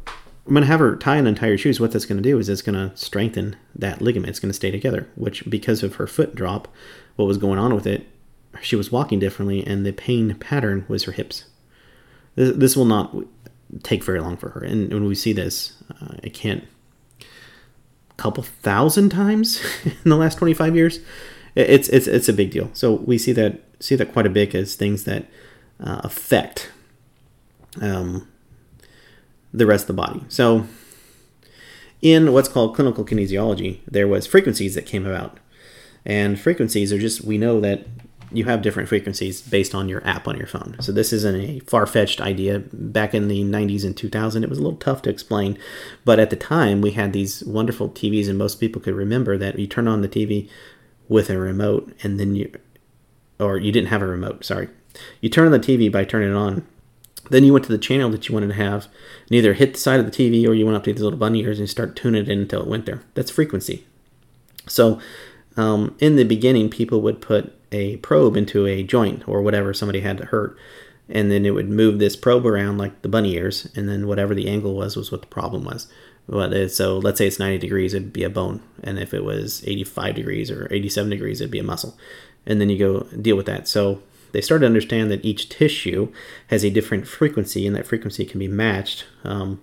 I'm going to have her tie an entire shoes. What that's going to do is it's going to strengthen that ligament. It's going to stay together, which because of her foot drop, what was going on with it, she was walking differently, and the pain pattern was her hips. This, this will not take very long for her. And when we see this, uh, it can't a couple thousand times in the last 25 years it's it's it's a big deal so we see that see that quite a bit as things that uh, affect um, the rest of the body. So, in what's called clinical kinesiology, there was frequencies that came about, and frequencies are just we know that you have different frequencies based on your app on your phone. So this isn't a far-fetched idea. Back in the 90s and 2000, it was a little tough to explain, but at the time we had these wonderful TVs, and most people could remember that you turn on the TV with a remote, and then you, or you didn't have a remote. Sorry, you turn on the TV by turning it on then you went to the channel that you wanted to have, and either hit the side of the TV or you went up to these little bunny ears and you start tuning it in until it went there. That's frequency. So, um, in the beginning, people would put a probe into a joint or whatever somebody had to hurt, and then it would move this probe around like the bunny ears, and then whatever the angle was was what the problem was. So let's say it's 90 degrees, it'd be a bone, and if it was 85 degrees or 87 degrees, it'd be a muscle, and then you go deal with that. So they started to understand that each tissue has a different frequency, and that frequency can be matched. Um,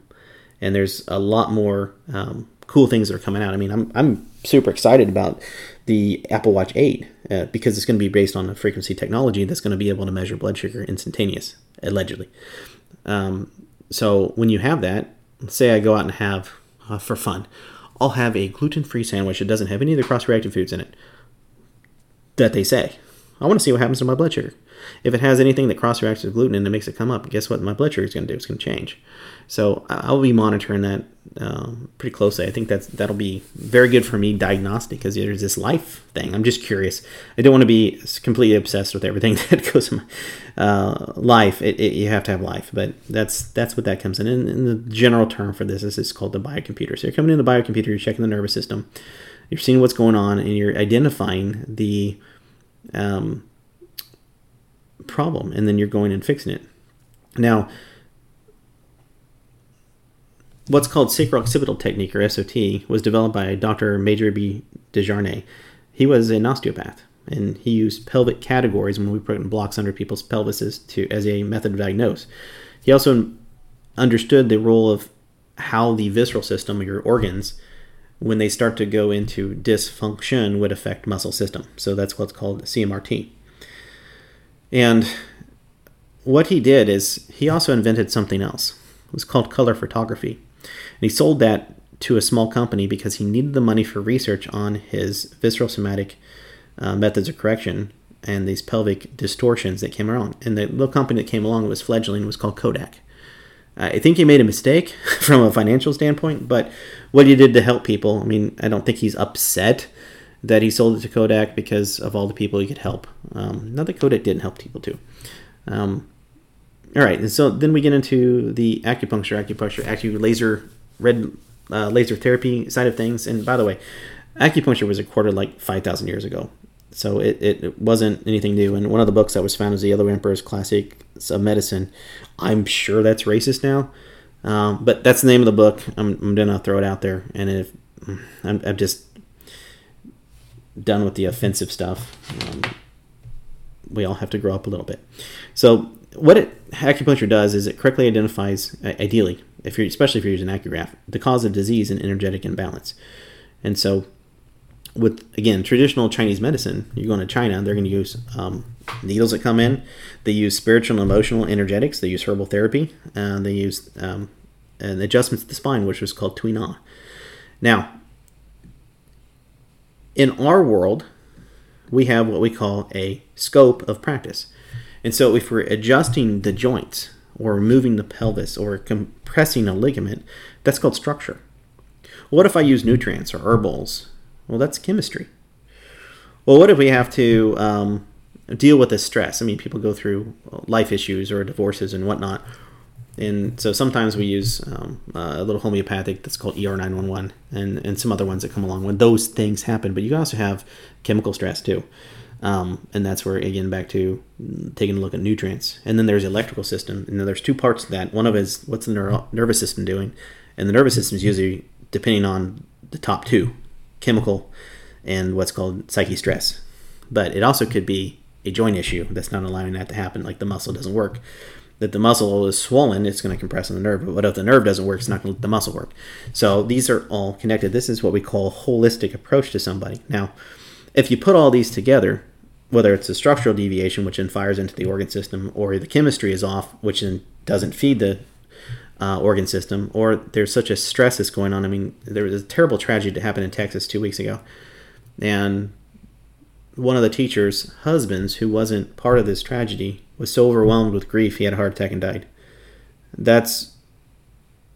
and there's a lot more um, cool things that are coming out. I mean, I'm, I'm super excited about the Apple Watch 8 uh, because it's going to be based on a frequency technology that's going to be able to measure blood sugar instantaneous, allegedly. Um, so when you have that, say I go out and have uh, for fun, I'll have a gluten-free sandwich that doesn't have any of the cross-reactive foods in it that they say. I want to see what happens to my blood sugar. If it has anything that cross reacts with gluten and it makes it come up, guess what? My blood sugar is going to do? It's going to change. So I'll be monitoring that uh, pretty closely. I think that's that'll be very good for me diagnostic because there's this life thing. I'm just curious. I don't want to be completely obsessed with everything that goes in my uh, life. It, it, you have to have life, but that's that's what that comes in. And, and the general term for this is it's called the biocomputer. So you're coming in the biocomputer, you're checking the nervous system, you're seeing what's going on, and you're identifying the um, problem, and then you're going and fixing it. Now, what's called sacro-occipital technique, or SOT, was developed by Dr. Major B. DeJarnette. He was an osteopath, and he used pelvic categories when we put blocks under people's pelvises to as a method of diagnose. He also understood the role of how the visceral system, your organs, when they start to go into dysfunction, would affect muscle system. So that's what's called CMRT. And what he did is he also invented something else. It was called color photography. And he sold that to a small company because he needed the money for research on his visceral somatic uh, methods of correction and these pelvic distortions that came around. And the little company that came along was fledgling was called Kodak. I think he made a mistake from a financial standpoint, but what he did to help people, I mean, I don't think he's upset that he sold it to Kodak because of all the people he could help. Um, not that Kodak didn't help people too. Um, all right, and so then we get into the acupuncture, acupuncture, acu laser, red uh, laser therapy side of things. And by the way, acupuncture was recorded like 5,000 years ago. So it, it wasn't anything new. And one of the books that was found was The Yellow Emperor's Classics of Medicine. I'm sure that's racist now. Um, but that's the name of the book. I'm, I'm to throw it out there. And if I'm, I'm just done with the offensive stuff, um, we all have to grow up a little bit. So what it, acupuncture does is it correctly identifies, ideally, if you're especially if you're using AcuGraph, the cause of disease and energetic imbalance. And so with again traditional Chinese medicine, you go into China, they're going to use um, needles that come in. They use spiritual and emotional energetics. They use herbal therapy. And they use um, an adjustments to the spine, which was called Tui Na. Now, in our world, we have what we call a scope of practice. And so, if we're adjusting the joints or moving the pelvis or compressing a ligament, that's called structure. What if I use nutrients or herbals well, that's chemistry. Well, what if we have to um, deal with the stress? I mean, people go through life issues or divorces and whatnot. And so sometimes we use um, a little homeopathic that's called ER911 and, and some other ones that come along when those things happen. But you also have chemical stress too. Um, and that's where, again, back to taking a look at nutrients. And then there's the electrical system. And there's two parts to that. One of is what's the neuro- nervous system doing? And the nervous system is usually depending on the top two chemical and what's called psyche stress. But it also could be a joint issue that's not allowing that to happen, like the muscle doesn't work. That the muscle is swollen, it's going to compress on the nerve. But what if the nerve doesn't work? It's not going to let the muscle work. So these are all connected. This is what we call a holistic approach to somebody. Now, if you put all these together, whether it's a structural deviation, which then fires into the organ system, or the chemistry is off, which then doesn't feed the uh, organ system, or there's such a stress that's going on. I mean, there was a terrible tragedy that happened in Texas two weeks ago, and one of the teacher's husbands, who wasn't part of this tragedy, was so overwhelmed with grief he had a heart attack and died. That's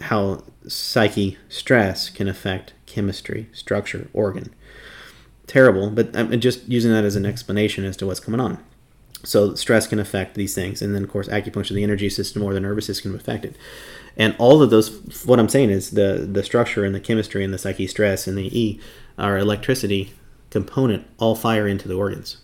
how psyche stress can affect chemistry, structure, organ. Terrible, but I'm just using that as an explanation as to what's going on. So stress can affect these things, and then of course acupuncture, the energy system or the nervous system affected and all of those what i'm saying is the the structure and the chemistry and the psyche stress and the e our electricity component all fire into the organs.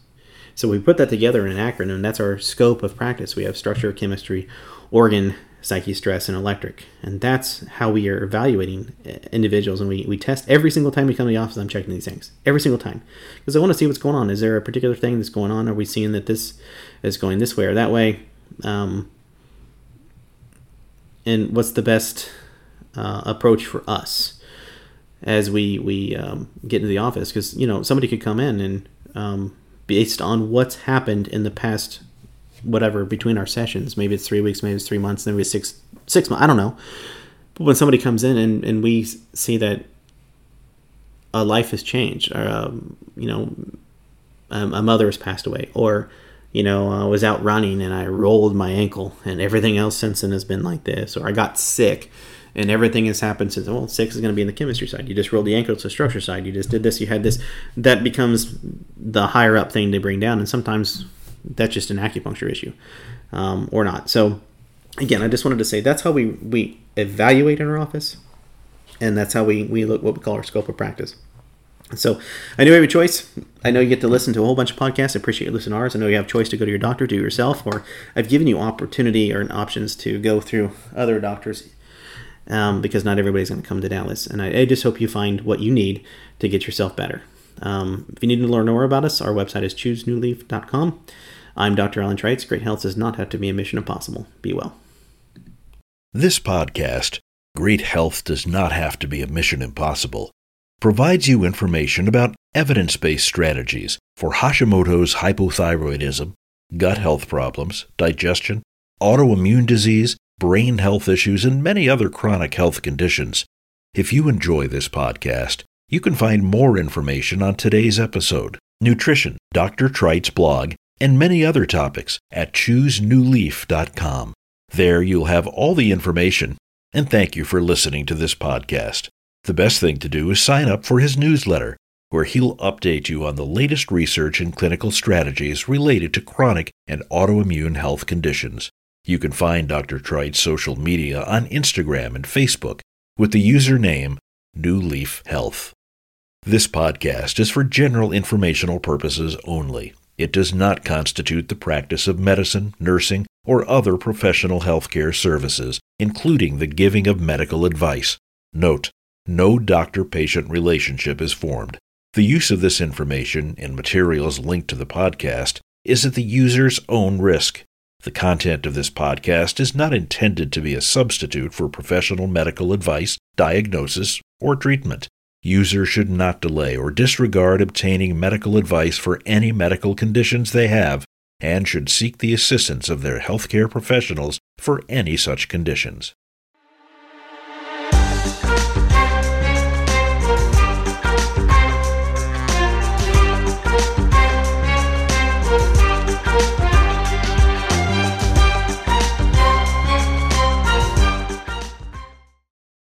So we put that together in an acronym. That's our scope of practice. We have structure chemistry organ psyche stress and electric. And that's how we are evaluating uh, individuals. And we, we test every single time we come to the office i'm checking these things. Every single time. Because i want to see what's going on. Is there a particular thing that's going on? Are we seeing that this is going this way or that way? Um, and what's the best uh, approach for us as we we um, get into the office? Because you know somebody could come in and um, based on what's happened in the past whatever between our sessions maybe it's three weeks maybe it's three months maybe it's six six months i don't know. But when somebody comes in and, and we see that a life has changed or um, you know um, a mother has passed away or you know, I was out running and I rolled my ankle, and everything else since then has been like this. Or I got sick, and everything has happened since. Well, sick is going to be in the chemistry side. You just rolled the ankle to the structure side. You just did this. You had this. That becomes the higher up thing to bring down, and sometimes that's just an acupuncture issue, um, or not. So, again, I just wanted to say that's how we we evaluate in our office, and that's how we we look what we call our scope of practice. So I know you have a choice. I know you get to listen to a whole bunch of podcasts. I appreciate you listening to ours. I know you have a choice to go to your doctor, do it yourself, or I've given you opportunity or options to go through other doctors um, because not everybody's going to come to Dallas. And I, I, just hope you find what you need to get yourself better. Um, if you need to learn more about us, our website is choosenewleaf.com. I'm Dr. Alan Trites. Great health does not have to be a mission impossible. Be well. This podcast, Great Health Does Not Have to Be a Mission Impossible provides you information about evidence based strategies for Hashimoto's hypothyroidism, gut health problems, digestion, autoimmune disease, brain health issues, and many other chronic health conditions. If you enjoy this podcast, you can find more information on today's episode, nutrition, Dr. Trites' blog, and many other topics at choosenewleaf.com. There you'll have all the information, and thank you for listening to this podcast. The best thing to do is sign up for his newsletter, where he'll update you on the latest research and clinical strategies related to chronic and autoimmune health conditions. You can find Dr. Trites' social media on Instagram and Facebook with the username New Leaf Health. This podcast is for general informational purposes only. It does not constitute the practice of medicine, nursing, or other professional healthcare services, including the giving of medical advice. Note, no doctor patient relationship is formed. The use of this information and materials linked to the podcast is at the user's own risk. The content of this podcast is not intended to be a substitute for professional medical advice, diagnosis, or treatment. Users should not delay or disregard obtaining medical advice for any medical conditions they have and should seek the assistance of their healthcare professionals for any such conditions.